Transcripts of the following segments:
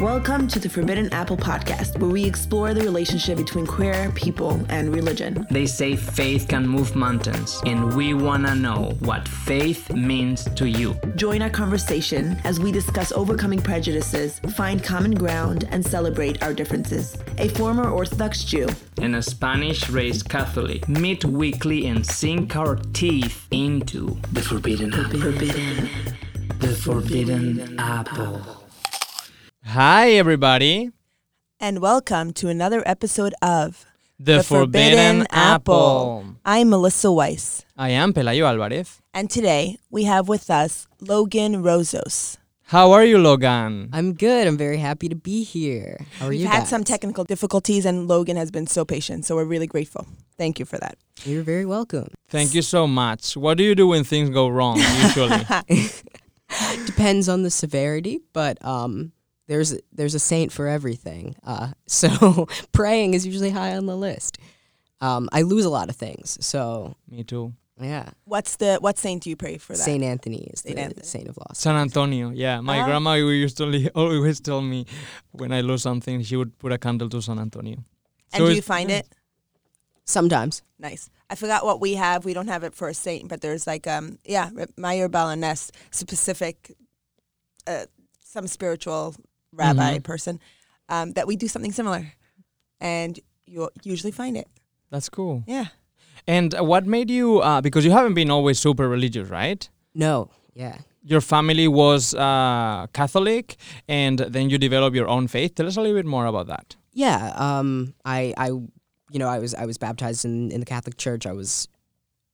Welcome to the Forbidden Apple podcast, where we explore the relationship between queer people and religion. They say faith can move mountains, and we wanna know what faith means to you. Join our conversation as we discuss overcoming prejudices, find common ground, and celebrate our differences. A former Orthodox Jew and a Spanish raised Catholic meet weekly and sink our teeth into the forbidden apple. Forbidden. The forbidden apple. Hi, everybody. and welcome to another episode of The, forbidden, apple. I'm Melissa Weiss, I am Pelayo Alvarez. and today we have with us Logan Rozos. How are you, Logan? I'm good. I'm very happy to be here. How are We've you had guys? some technical difficulties, and Logan has been so patient, so we're really grateful. Thank you for that. You're very welcome. Thank you so much. What do you do when things go wrong, usually? Depends on the severity, but um, there's there's a saint for everything. Uh, so praying is usually high on the list. Um, I lose a lot of things, so Me too. yeah. What's the what saint do you pray for that? Saint Anthony is Saint the Anthony. saint of loss. San Antonio, yeah. My Ah. grandma used to li- always tell me when I lose something, she would put a candle to San Antonio. and So do you find it Sometimes. nice? I forgot what we have. We don't have it for a saint, but there's like um yeah, Meir Baal HaNes, specific, uh, some spiritual rabbi Mhm. person, um, that we do something similar, and you usually find it. That's cool. Yeah. And uh, what made you, uh, because you haven't been always super religious, right? No. Yeah. Your family was uh, Catholic and then you developed your own faith. Tell us a little bit more about that. Yeah. Um. I. I. You know. I was. I was baptized in in the Catholic Church. I was.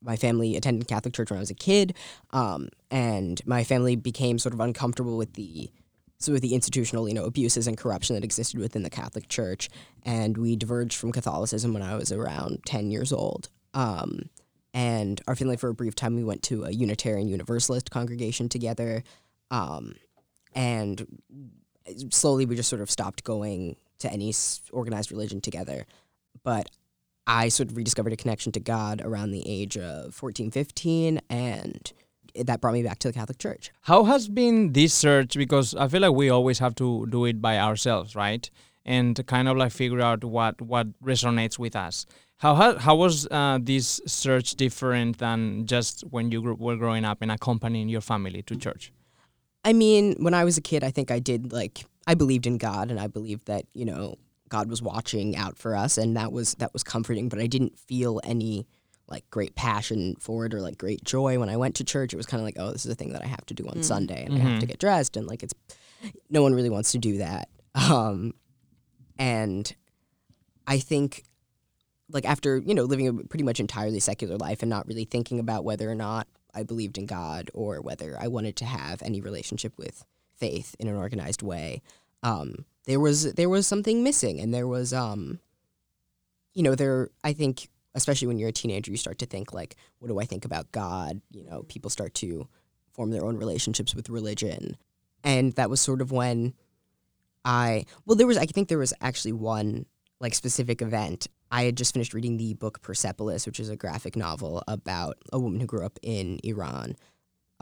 My family attended Catholic church when I was a kid, um, and my family became sort of uncomfortable with the, so with the institutional, you know, abuses and corruption that existed within the Catholic Church, and we diverged from Catholicism when I was around ten years old. Um, and our family, for a brief time, we went to a Unitarian Universalist congregation together, um, and slowly we just sort of stopped going to any organized religion together. But I sort of rediscovered a connection to God around the age of 14, 15, and that brought me back to the Catholic Church. How has been this search? Because I feel like we always have to do it by ourselves, right? And to kind of like figure out what, what resonates with us. How, how, how was uh, this search different than just when you were growing up and accompanying your family to church? I mean, when I was a kid, I think I did like I believed in God, and I believed that you know God was watching out for us, and that was that was comforting. But I didn't feel any like great passion for it or like great joy when I went to church. It was kind of like, oh, this is a thing that I have to do on Sunday, and I have to Mhm. get dressed, and like it's no one really wants to do that. Um, and I think like after you know living a pretty much entirely secular life and not really thinking about whether or not I believed in God or whether I wanted to have any relationship with faith in an organized way, um, there was there was something missing, and there was um, you know there I think especially when you're a teenager you start to think like what do I think about God? You know people start to form their own relationships with religion, and that was sort of when I well there was I think there was actually one like specific event. I had just finished reading the book Persepolis, which is a graphic novel about a woman who grew up in Iran.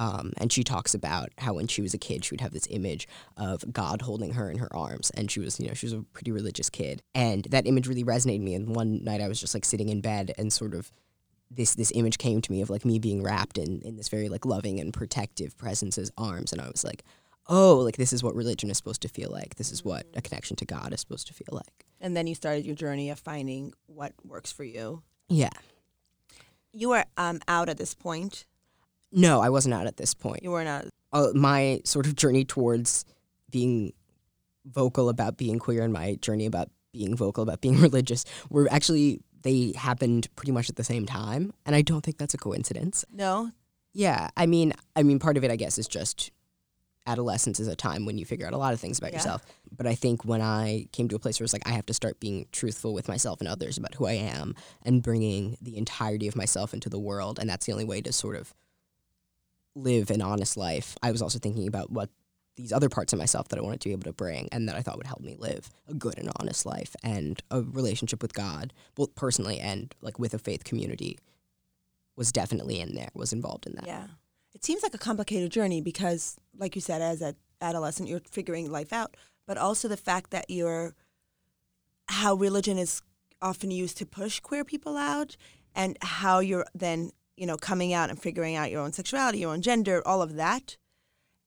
Um, and she talks about how when she was a kid, she would have this image of God holding her in her arms, and she was, you know, she was a pretty religious kid, and that image really resonated with me. And one night, I was just like sitting in bed, and sort of this this image came to me of like me being wrapped in in this very like loving and protective presence's arms, and I was like, oh, like this is what religion is supposed to feel like. This is what a connection to God is supposed to feel like. And then you started your journey of finding what works for you. Yeah. You are um, out at this point. No, I wasn't out at this point. You were not. uh, my sort of journey towards being vocal about being queer and my journey about being vocal about being religious were actually they happened pretty much at the same time and i don't think that's a coincidence No. yeah i mean i mean part of it i guess is just adolescence is a time when you figure out a lot of things about Yeah. yourself but i think when i came to a place where it's like i have to start being truthful with myself and others about who i am and bringing the entirety of myself into the world and that's the only way to sort of live an honest life i was also thinking about what these other parts of myself that i wanted to be able to bring and that i thought would help me live a good and honest life and a relationship with god both personally and like with a faith community was definitely in there was involved in that Yeah. it seems like a complicated journey because, like you said, as an adolescent, you're figuring life out, but also the fact that you're how religion is often used to push queer people out, and how you're then you know coming out and figuring out your own sexuality, your own gender, all of that,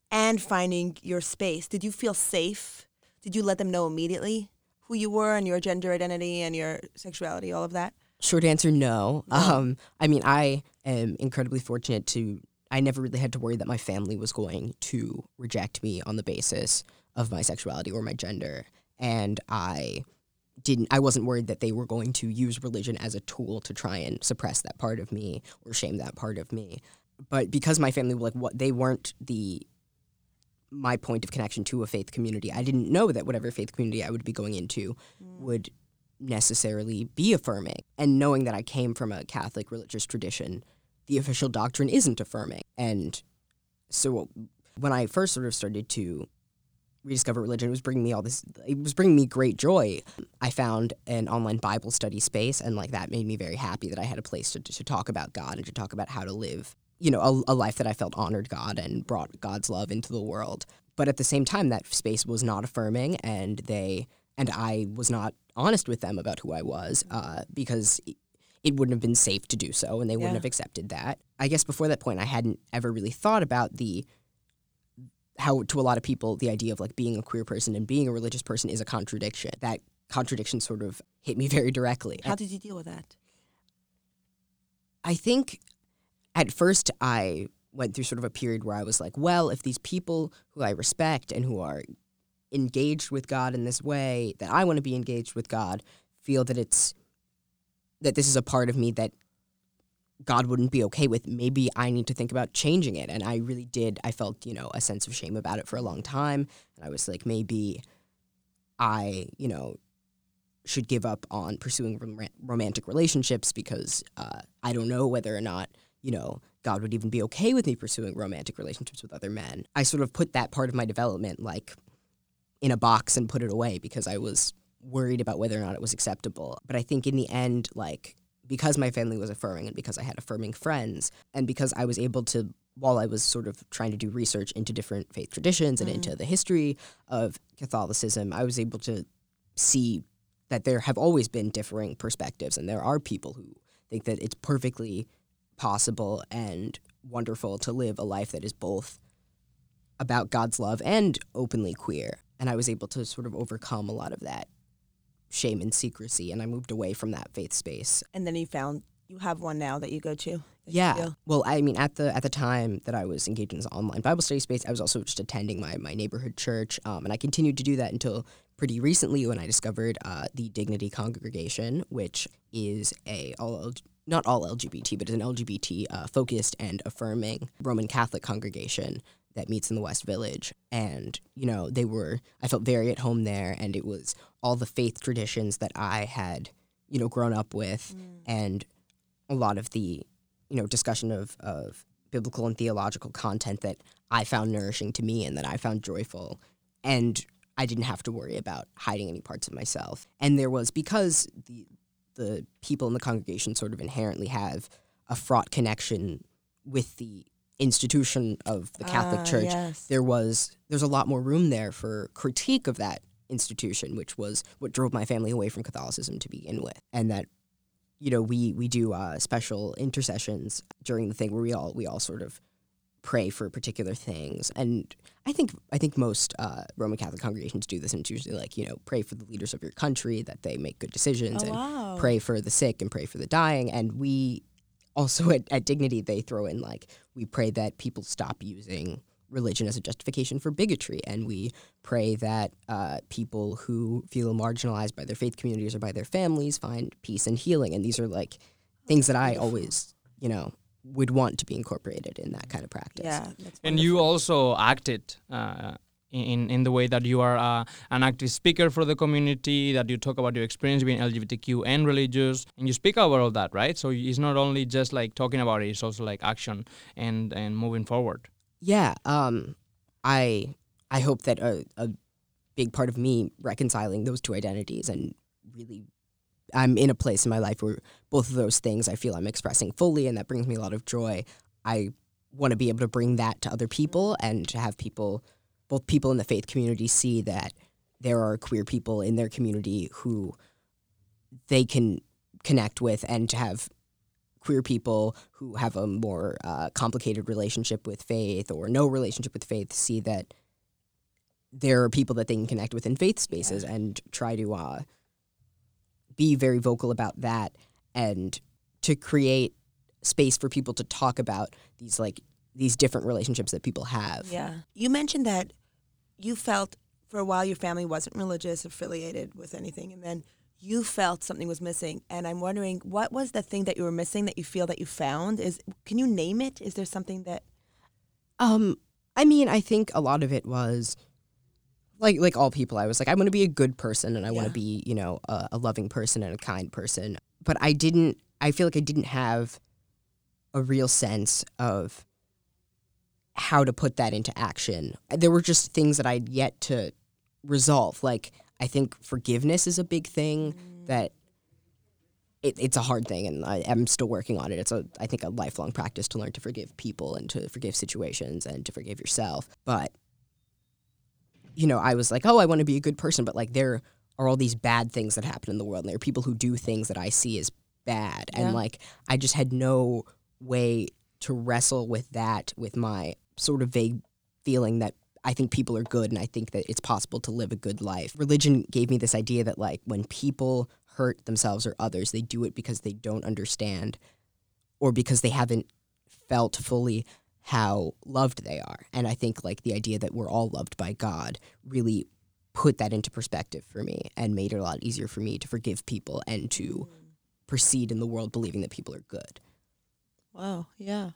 and finding your space. Did you feel safe? Did you let them know immediately who you were and your gender identity and your sexuality, all of that? Short answer, no. Um, I mean, I am incredibly fortunate to. I never really had to worry that my family was going to reject me on the basis of my sexuality or my gender, and I didn't. I wasn't worried that they were going to use religion as a tool to try and suppress that part of me or shame that part of me. But because my family, were like, what they weren't the my point of connection to a faith community. I didn't know that whatever faith community I would be going into mm. would necessarily be affirming. And knowing that I came from a Catholic religious tradition, the official doctrine isn't affirming. And so when I first sort of started to rediscover religion, it was bringing me all this, it was bringing me great joy. I found an online Bible study space, and like that made me very happy that I had a place to, to talk about God and to talk about how to live, you know, a, a life that I felt honored God and brought God's love into the world. But at the same time, that space was not affirming, and they, and I was not honest with them about who I was uh, because it wouldn't have been safe to do so and they wouldn't Yeah. have accepted that. I guess before that point I hadn't ever really thought about the how to a lot of people the idea of like being a queer person and being a religious person is a contradiction. That contradiction sort of hit me very directly. How did you deal with that? I think at first I went through sort of a period where I was like, well, if these people who I respect and who are engaged with God in this way that I want to be engaged with God feel that it's that this is a part of me that God wouldn't be okay with, maybe I need to think about changing it. And I really did. I felt, you know, a sense of shame about it for a long time. And I was like, maybe I, you know, should give up on pursuing rom- romantic relationships because uh, I don't know whether or not, you know, God would even be okay with me pursuing romantic relationships with other men. I sort of put that part of my development like in a box and put it away because I was worried about whether or not it was acceptable. But I think in the end, like, because my family was affirming and because I had affirming friends and because I was able to, while I was sort of trying to do research into different faith traditions and into mm. the history of Catholicism, I was able to see that there have always been differing perspectives and there are people who think that it's perfectly possible and wonderful to live a life that is both about God's love and openly queer. And I was able to sort of overcome a lot of that shame and secrecy and I moved away from that faith space. And then you found you have one now that you go to. Yeah. Well, I mean, at the at the time that I was engaged in this online Bible study space, I was also just attending my my neighborhood church, um, and I continued to do that until pretty recently when I discovered uh, the Dignity Congregation, which is a all not all LGBT, but is an LGBT uh, focused and affirming Roman Catholic congregation that meets in the West Village. And you know, they were I felt very at home there, and it was all the faith traditions that I had you know grown up with, mm. and a lot of the you know discussion of of biblical and theological content that I found nourishing to me and that I found joyful. And I didn't have to worry about hiding any parts of myself. And there was because the the people in the congregation sort of inherently have a fraught connection with the institution of the Catholic Ah, Church yes. there was there's a lot more room there for critique of that institution which was what drove my family away from Catholicism to begin with and that you know we we do uh, special intercessions during the thing where we all we all sort of pray for particular things and I think I think most uh, Roman Catholic congregations do this and it's usually like you know pray for the leaders of your country that they make good decisions Oh, and wow. pray for the sick and pray for the dying and we also at, at dignity they throw in like we pray that people stop using religion as a justification for bigotry and we pray that uh, people who feel marginalized by their faith communities or by their families find peace and healing. And these are like things that i always you know would want to be incorporated in that kind of practice. Yeah. And you also acted uh, in in the way that you are uh, an active speaker for the community, that you talk about your experience being LGBTQ and religious, and you speak about all that, right? So it's not only just like talking about it; it's also like action and and moving forward. Yeah, um, I I hope that a, a big part of me reconciling those two identities and really I'm in a place in my life where both of those things I feel I'm expressing fully and that brings me a lot of joy. I want to be able to bring that to other people and to have people, both people in the faith community, see that there are queer people in their community who they can connect with and to have queer people who have a more uh, complicated relationship with faith or no relationship with faith see that there are people that they can connect with in faith spaces and try to uh, be very vocal about that and to create space for people to talk about these like these different relationships that people have. Yeah. You mentioned that you felt for a while your family wasn't religious, affiliated with anything, and then you felt something was missing. And I'm wondering what was the thing that you were missing that you feel that you found? Is can you name it? Is there something that Um, I mean, I think a lot of it was like like all people. I was like, I want to be a good person, and I want to be, you know, a, a loving person and a kind person. But I didn't. I feel like I didn't have a real sense of how to put that into action. There were just things that I'd yet to resolve. Like I think forgiveness is a big thing mm. that it, it's a hard thing, and I am still working on it. It's a, I think, a lifelong practice to learn to forgive people and to forgive situations and to forgive yourself. But, you know, I was like, oh, I want to be a good person, but like there are all these bad things that happen in the world, and there are people who do things that I see as bad, Yeah. and like I just had no way to wrestle with that with my sort of vague feeling that I think people are good and I think that it's possible to live a good life. Religion gave me this idea that like when people hurt themselves or others, they do it because they don't understand or because they haven't felt fully how loved they are. And I think like the idea that we're all loved by God really put that into perspective for me and made it a lot easier for me to forgive people and to mm. proceed in the world believing that people are good. Wow, yeah.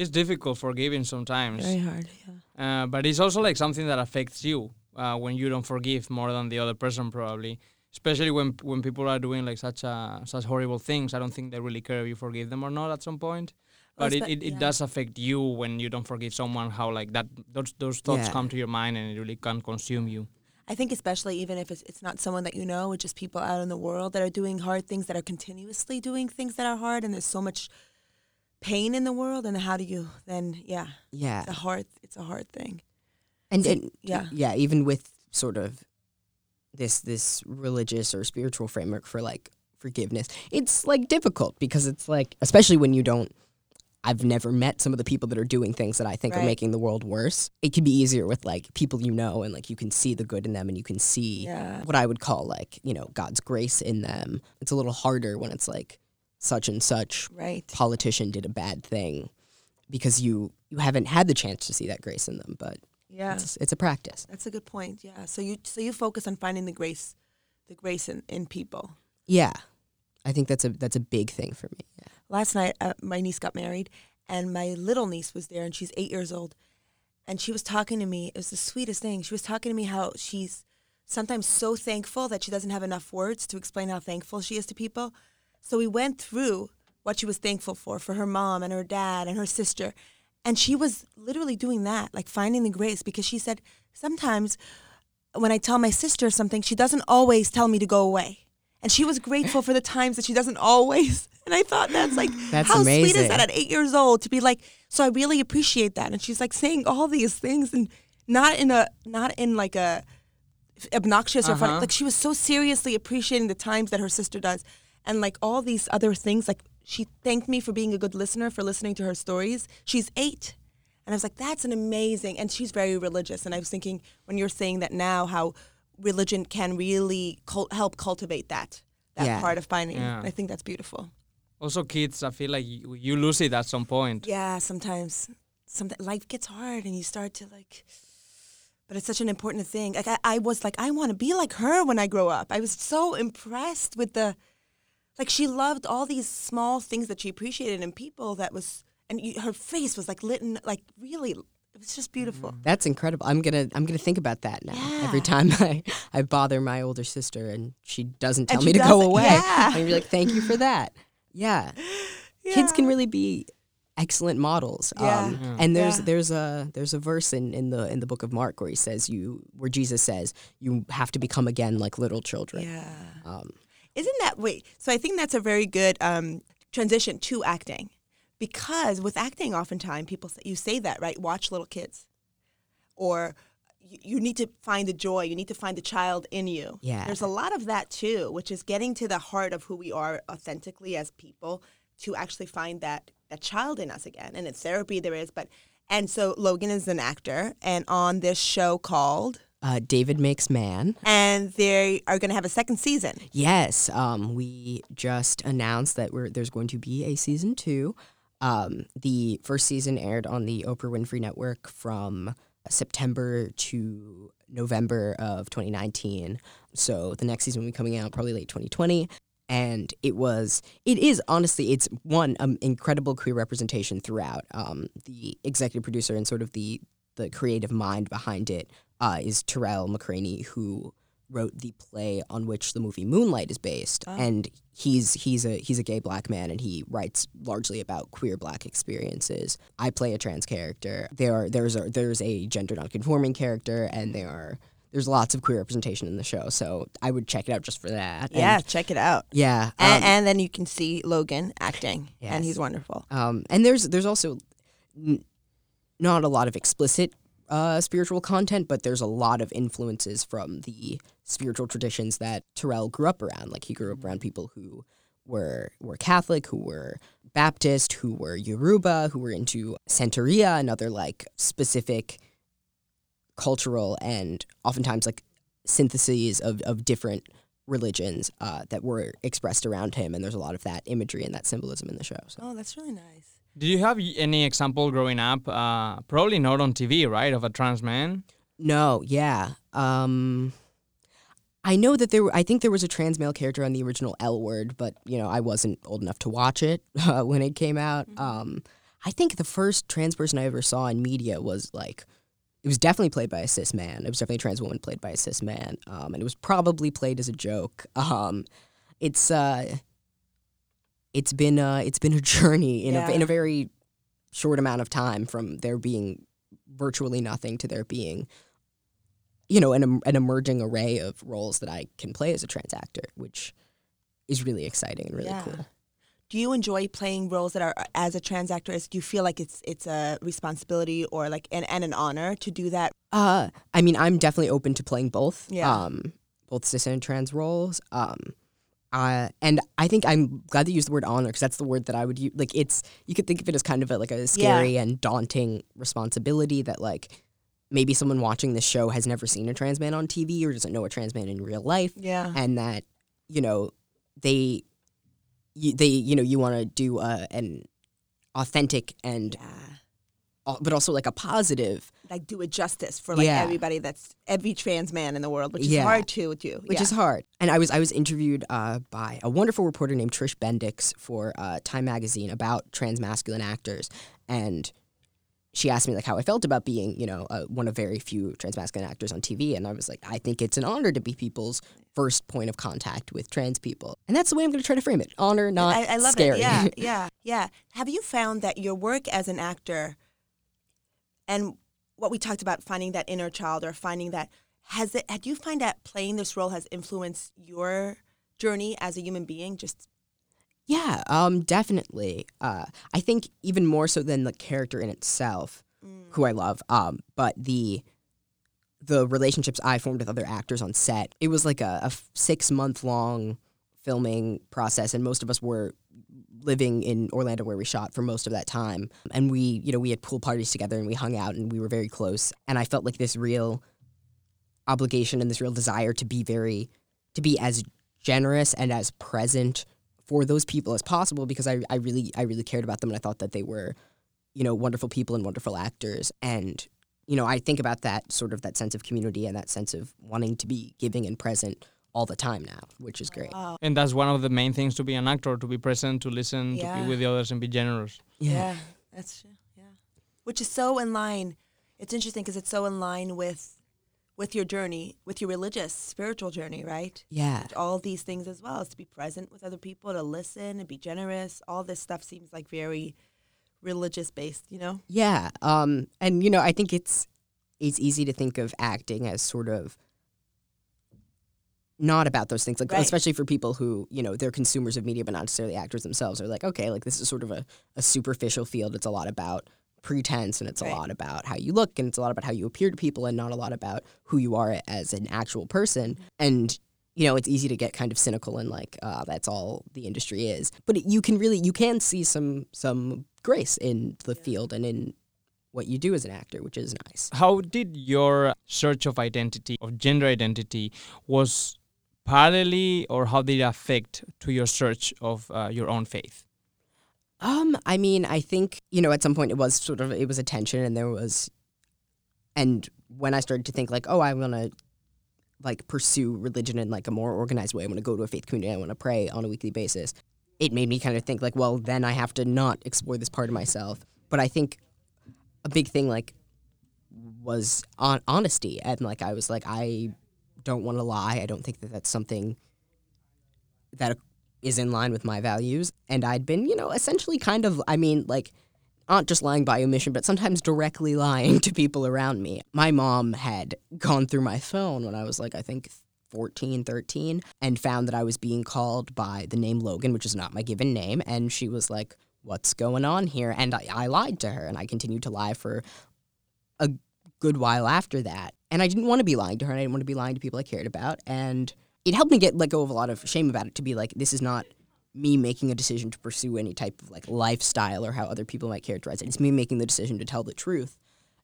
It's difficult forgiving sometimes. Very hard, yeah. Uh, but it's also like something that affects you uh, when you don't forgive more than the other person probably especially when when people are doing like such uh, such horrible things i don't think they really care if you forgive them or not at some point Well, but it, it, it yeah. does affect you when you don't forgive someone how like that those those thoughts Yeah. come to your mind and it really can consume you I think especially even if it's, it's not someone that you know, it's just people out in the world that are doing hard things, that are continuously doing things that are hard, and there's so much pain in the world. And how do you then? Yeah, Yeah. it's a hard. It's a hard thing. and, So- and yeah. yeah even with sort of this this religious or spiritual framework for like forgiveness it's like difficult because it's like especially when you don't i've never met some of the people that are doing things that i think are making the world worse it can be easier with like people you know and like you can see the good in them and you can see Yeah. what i would call like you know god's grace in them it's a little harder when it's like such and such Right. politician did a bad thing because you you haven't had the chance to see that grace in them but Yeah. it's, it's a practice That's a good point. Yeah. So you so you focus on finding the grace, the grace in, in people. Yeah, I think that's a that's a big thing for me. Yeah. Last night, uh, my niece got married, and my little niece was there, and she's eight years old, and she was talking to me. It was the sweetest thing. She was talking to me how she's sometimes so thankful that she doesn't have enough words to explain how thankful she is to people. So we went through what she was thankful for for her mom and her dad and her sister. And she was literally doing that, like finding the grace because she said, sometimes when I tell my sister something, she doesn't always tell me to go away. And she was grateful for the times that she doesn't always. And I thought that's like, That's how sweet is that at eight years old to be like, so I really appreciate that. And she's like saying all these things and not in a, not in like a obnoxious or funny. Uh-huh. Like she was so seriously appreciating the times that her sister does. And like all these other things, like she thanked me for being a good listener, for listening to her stories. She's eight. And I was like, that's an amazing, and she's very religious. And I was thinking, when you're saying that now, how religion can really cul- help cultivate that, that Yeah. part of finding. Yeah. I think that's beautiful. also kids i feel like you, you lose it at some point Yeah, sometimes, sometimes life gets hard, and you start to like. But it's such an important thing. Like I, I was like, I want to be like her when I grow up. I was so impressed with the, like she loved all these small things that she appreciated in people. That was, and you, her face was like lit, and like really, it was just beautiful. That's incredible. I'm gonna I'm gonna think about that now. Every time I, I bother my older sister and she doesn't tell And me to go doesn't- away, yeah. I'm like, thank you for that. Yeah. kids can really be excellent models. Um, Yeah. Yeah. and there's Yeah. there's a there's a verse in, in the in the book of Mark where he says you where Jesus says you have to become again like little children. Yeah. Um, Isn't that wait? So I think that's a very good um, transition to acting, because with acting, oftentimes people say, you say that right. Watch little kids, or you, you need to find the joy. You need to find the child in you. Yeah. There's a lot of that too, which is getting to the heart of who we are authentically as people to actually find that that child in us again. And in therapy there is, but and so Logan is an actor, and on this show called, Uh, David Makes Man. and they are going to have a second season. Yes, um, we just announced that we're, there's going to be a season two. Um, the first season aired on the Oprah Winfrey Network from September to November of 2019. So the next season will be coming out probably late 2020. And it was, it is honestly, it's one um, incredible queer representation throughout. Um, the executive producer and sort of the the creative mind behind it uh, is Tarell McCraney, who wrote the play on which the movie Moonlight is based, and he's he's a he's a gay black man, and he writes largely about queer black experiences. I play a trans character. There are there's a there's a gender nonconforming character, and there are there's lots of queer representation in the show. So I would check it out just for that. And- Yeah, check it out. yeah, And, um, and then you can see Logan acting, Yes. and he's wonderful. Um, and there's there's also not a lot of explicit uh, spiritual content, but there's a lot of influences from the spiritual traditions that Tarell grew up around. Like he grew up around people who were were Catholic, who were Baptist, who were Yoruba, who were into Santeria and other like specific cultural and oftentimes like syntheses of, of different religions uh, that were expressed around him. And there's a lot of that imagery and that symbolism in the show. So. Oh, that's really nice. Did you have any example growing up? Uh, probably not on TV, right? Of a trans man. No, yeah. Um I know that there were, I think there was a trans male character on the original L word, but you know, I wasn't old enough to watch it uh, when it came out. Um I think the first trans person I ever saw in media was like it was definitely played by a cis man. It was definitely a trans woman played by a cis man. Um and it was probably played as a joke. Um it's uh it's been uh it's been a journey in a in a very short amount of time from there being virtually nothing to there being you know, an, an emerging array of roles that I can play as a trans actor, which is really exciting and really Yeah. cool. Do you enjoy playing roles that are as a trans actor? Is- Do you feel like it's it's a responsibility or like and, and an honor to do that? Uh, I mean, I'm definitely open to playing both. Yeah. Um, both cis and trans roles. Um, uh, and I think I'm glad that you used the word honor because that's the word that I would use. Like, it's you could think of it as kind of a, like a scary and daunting responsibility that like maybe someone watching this show has never seen a trans man on TV or doesn't know a trans man in real life. Yeah. and that you know they you, they you know you want to do uh, an authentic and Yeah. Uh, but also like a positive Like do it justice for like Yeah. everybody that's every trans man in the world, which is Yeah. hard to do. which yeah. is hard and i was i was interviewed uh, by a wonderful reporter named trish bendix for uh, time magazine about trans masculine actors and she asked me like how i felt about being you know uh, one of very few trans masculine actors on tv and i was like i think it's an honor to be people's first point of contact with trans people and that's the way i'm going to try to frame it honor not I, I love scary it. Yeah, yeah, yeah. Have you found that your work as an actor and what we talked about finding that inner child or finding that has it had you find that playing this role has influenced your journey as a human being just Yeah, um, definitely. Uh, I think even more so than the character in itself, who I love. Um, but the the relationships I formed with other actors on set. It was like a, a six month long filming process, and most of us were living in Orlando where we shot for most of that time. And we, you know, we had pool parties together, and we hung out, and we were very close. And I felt like this real obligation and this real desire to be very, to be as generous and as present for those people as possible because I, I really I really cared about them and I thought that they were, you know, wonderful people and wonderful actors. And, you know, I think about that sort of that sense of community and that sense of wanting to be giving and present all the time now, which is great. wow. And that's one of the main things to be an actor, to be present, to listen, to be with the others, and be generous. Yeah. that's true. Yeah. Which is so in line. It's interesting because it's so in line with with your journey, with your religious, spiritual journey, right? Yeah. all these things as well is to be present with other people to listen and be generous all this stuff seems like very religious based you know Yeah. Um, and you know, I think it's it's easy to think of acting as sort of not about those things like Right. especially for people who you know they're consumers of media but not necessarily actors themselves are like okay like this is sort of a, a superficial field. It's a lot about pretense and it's Right. a lot about how you look and it's a lot about how you appear to people and not a lot about who you are as an actual person. And you know it's easy to get kind of cynical and like uh, that's all the industry is. But it, you can really you can see some some grace in the field and in what you do as an actor which is nice. How did your search of identity, of gender identity, was parallelly, or how did it affect to your search of uh, your own faith? Um, I mean, I think you know, at some point it was sort of it was a tension, and there was, and when I started to think like, oh, I want to like pursue religion in like a more organized way. I want to go to a faith community. I want to pray on a weekly basis. It made me kind of think like, well, then I have to not explore this part of myself. But I think a big thing like was on honesty, and like I was like, I don't want to lie. I don't think that that's something that is in line with my values. And I'd been, you know, essentially kind of, I mean, like, not just lying by omission, but sometimes directly lying to people around me. My mom had gone through my phone when I was like, I think 14, 13, and found that I was being called by the name Logan, which is not my given name. And she was like, What's going on here? And I, I lied to her, and I continued to lie for a good while after that. And I didn't want to be lying to her, and I didn't want to be lying to people I cared about. And it helped me get let go of a lot of shame about it to be like, this is not me making a decision to pursue any type of like lifestyle or how other people might characterize it. It's me making the decision to tell the truth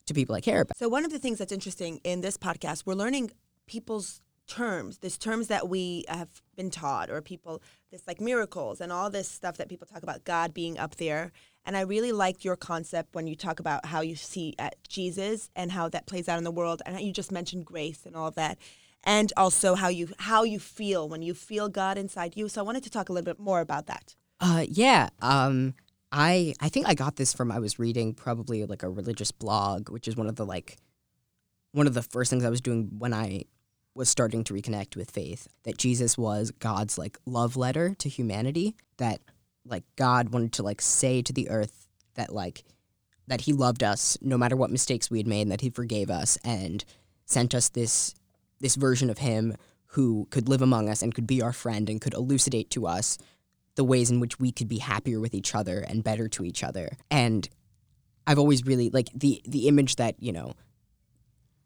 to people I care about. So one of the things that's interesting in this podcast, we're learning people's terms, these terms that we have been taught, or people, this like miracles and all this stuff that people talk about God being up there. And I really liked your concept when you talk about how you see at Jesus and how that plays out in the world, and you just mentioned grace and all of that, and also how you how you feel when you feel God inside you. So I wanted to talk a little bit more about that. Uh, yeah. Um, I I think I got this from I was reading probably like a religious blog, which is one of the like one of the first things I was doing when I was starting to reconnect with faith. That Jesus was God's like love letter to humanity. That like God wanted to like say to the earth that like that He loved us no matter what mistakes we had made, and that He forgave us and sent us this this version of Him who could live among us and could be our friend and could elucidate to us the ways in which we could be happier with each other and better to each other. And I've always really like the the image that, you know,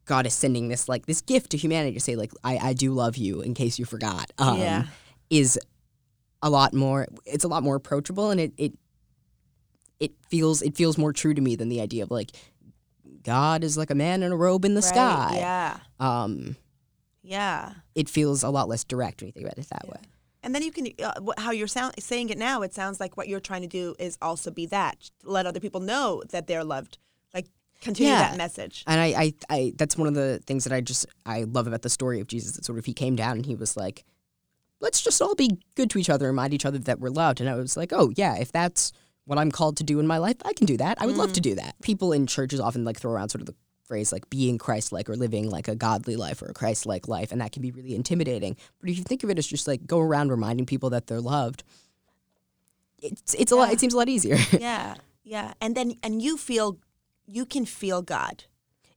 God is sending this like this gift to humanity to say like I, I do love you in case you forgot. Um, Yeah. is a lot more it's a lot more approachable and it, it it feels it feels more true to me than the idea of like God is like a man in a robe in the Right, sky. Yeah. Um Yeah. it feels a lot less direct when you think about it that way. And then you can, uh, how you're sound, saying it now, it sounds like what you're trying to do is also be that, let other people know that they're loved. Like, continue Yeah. that message. And I, I, I, that's one of the things that I just I love about the story of Jesus. That sort of he came down and he was like, "Let's just all be good to each other, and remind each other that we're loved." And I was like, "Oh yeah, if that's what I'm called to do in my life, I can do that. I would love to mm. do that." People in churches often like throw around sort of the phrase like being Christ-like or living like a godly life or a Christ-like life, and that can be really intimidating. But if you think of it as just like go around reminding people that they're loved, it's it's a lot. It seems a lot easier. yeah. Yeah. And then, and you feel, you can feel God.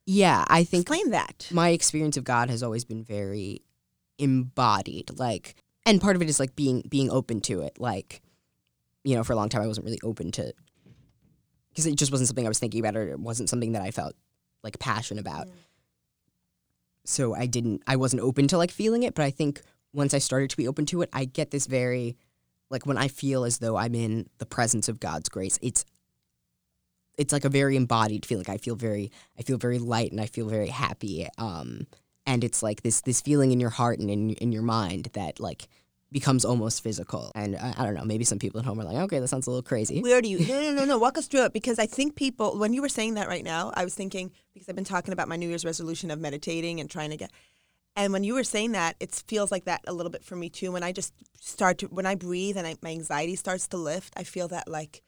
yeah, I think Explain that. my experience of God has always been very embodied. Like, and part of it is like being being open to it. Like, you know, for a long time I wasn't really open to because it just wasn't something I was thinking about, or it wasn't something that I felt like passion about. So I didn't. I wasn't open to like feeling it. But I think once I started to be open to it, I get this very like when I feel as though I'm in the presence of God's grace. It's it's like a very embodied feeling. I feel very I feel very light and I feel very happy. Um, and it's like this this feeling in your heart and in in your mind that like becomes almost physical. And I, I don't know. Maybe some people at home are like, okay, that sounds a little crazy. Where do you? No, no, no, no. Walk us through it because I think people. When you were saying that right now, I was thinking because I've been talking about my New Year's resolution of meditating and trying to get. And when you were saying that, it feels like that a little bit for me too. When I just start to, when I breathe and I, my anxiety starts to lift, I feel that like,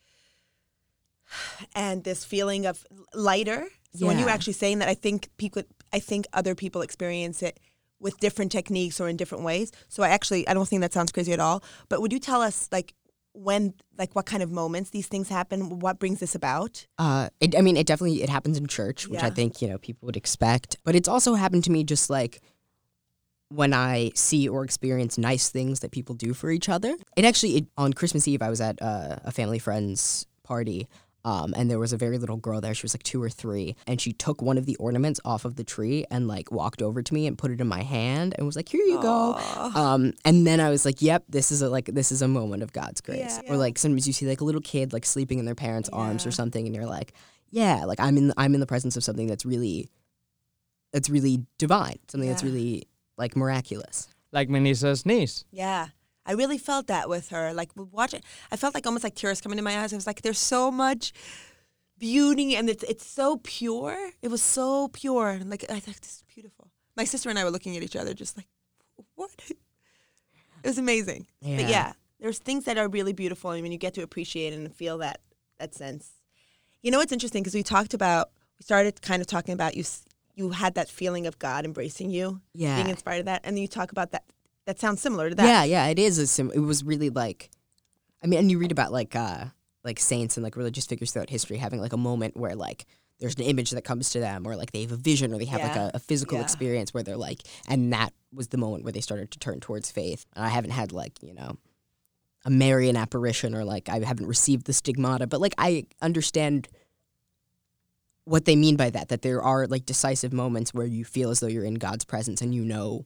and this feeling of lighter. So when you were actually saying that, I think people, I think other people experience it with different techniques or in different ways. So I actually, I don't think that sounds crazy at all. But would you tell us like when, like what kind of moments these things happen? What brings this about? Uh, it, I mean, it definitely it happens in church, which I think you know people would expect. But it's also happened to me just like when I see or experience nice things that people do for each other. It actually, it, on Christmas Eve, I was at uh, a family friend's party. Um, and there was a very little girl there. She was like two or three, and she took one of the ornaments off of the tree and like walked over to me and put it in my hand and was like, "Here you go." Um, and then I was like, "Yep, this is a like this is a moment of God's grace." Yeah. Or like sometimes you see like a little kid like sleeping in their parents' arms or something, and you're like, "Yeah, like I'm in I'm in the presence of something that's really that's really divine, something that's really like miraculous." Like Melissa's niece. Yeah. I really felt that with her. Like watching, I felt like almost like tears coming to my eyes. I was like, there's so much beauty and it's it's so pure. It was so pure. And like I thought this is beautiful. My sister and I were looking at each other just like, what? It was amazing. But Yeah. yeah, there's things that are really beautiful and when you get to appreciate and feel that that sense. You know what's interesting because we talked about we started kind of talking about you you had that feeling of God embracing you, Yeah. being inspired of that, and then you talk about that. That sounds similar to that. Yeah, yeah, it is a sim. It was really like, I mean, and you read about like uh like saints and like religious figures throughout history having like a moment where like there's an image that comes to them or like they have a vision or they have like a, a physical Yeah. experience where they're like, and that was the moment where they started to turn towards faith. And I haven't had like you know a Marian apparition or like I haven't received the stigmata, but like I understand what they mean by that that there are like decisive moments where you feel as though you're in God's presence and you know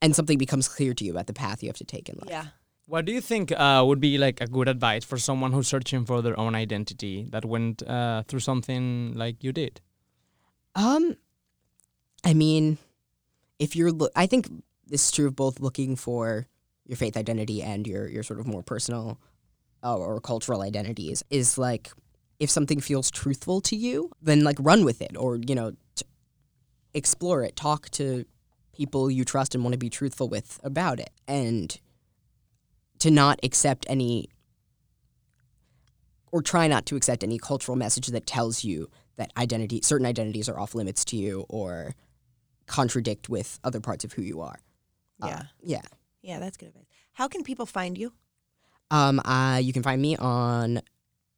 and something becomes clear to you about the path you have to take in life. Yeah. What do you think uh, would be like a good advice for someone who's searching for their own identity that went uh, through something like you did? Um, I mean, if you're, lo- I think this is true of both looking for your faith identity and your your sort of more personal uh, or cultural identities. Is like if something feels truthful to you, then like run with it, or you know, t- explore it. Talk to people you trust and want to be truthful with about it, and to not accept any or try not to accept any cultural message that tells you that identity certain identities are off limits to you or contradict with other parts of who you are. Uh, Yeah. yeah. Yeah, that's good advice. How can people find you? Um, uh, you can find me on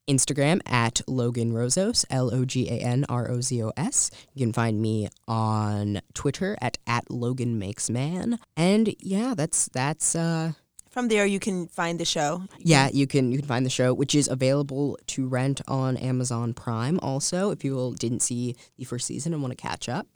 Instagram at Logan Rozos, L O G A N R O Z O S. You can find me on Twitter at at Logan Makes Man. And yeah, that's that's uh From there, you can find the show. yeah, you can you can find the show, which is available to rent on Amazon Prime. Also, if you didn't see the first season and want to catch up,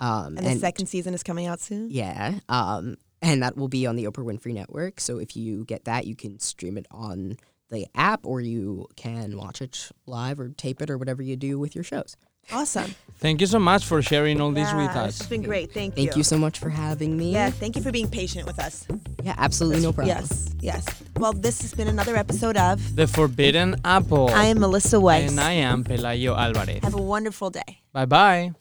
um, And the second season is coming out soon. Yeah. Um, and that will be on the Oprah Winfrey Network. So if you get that, you can stream it on the app or you can watch it live or tape it or whatever you do with your shows. Awesome. Thank you so much for sharing all this with us. It's been great. Thank you. Thank you so much for having me. Yeah, thank you for being patient with us. Yeah, absolutely no problem. Yes, yes. Well, this has been another episode of The Forbidden Apple. I am Melissa Weiss. And I am Pelayo Alvarez. Have a wonderful day. Bye bye.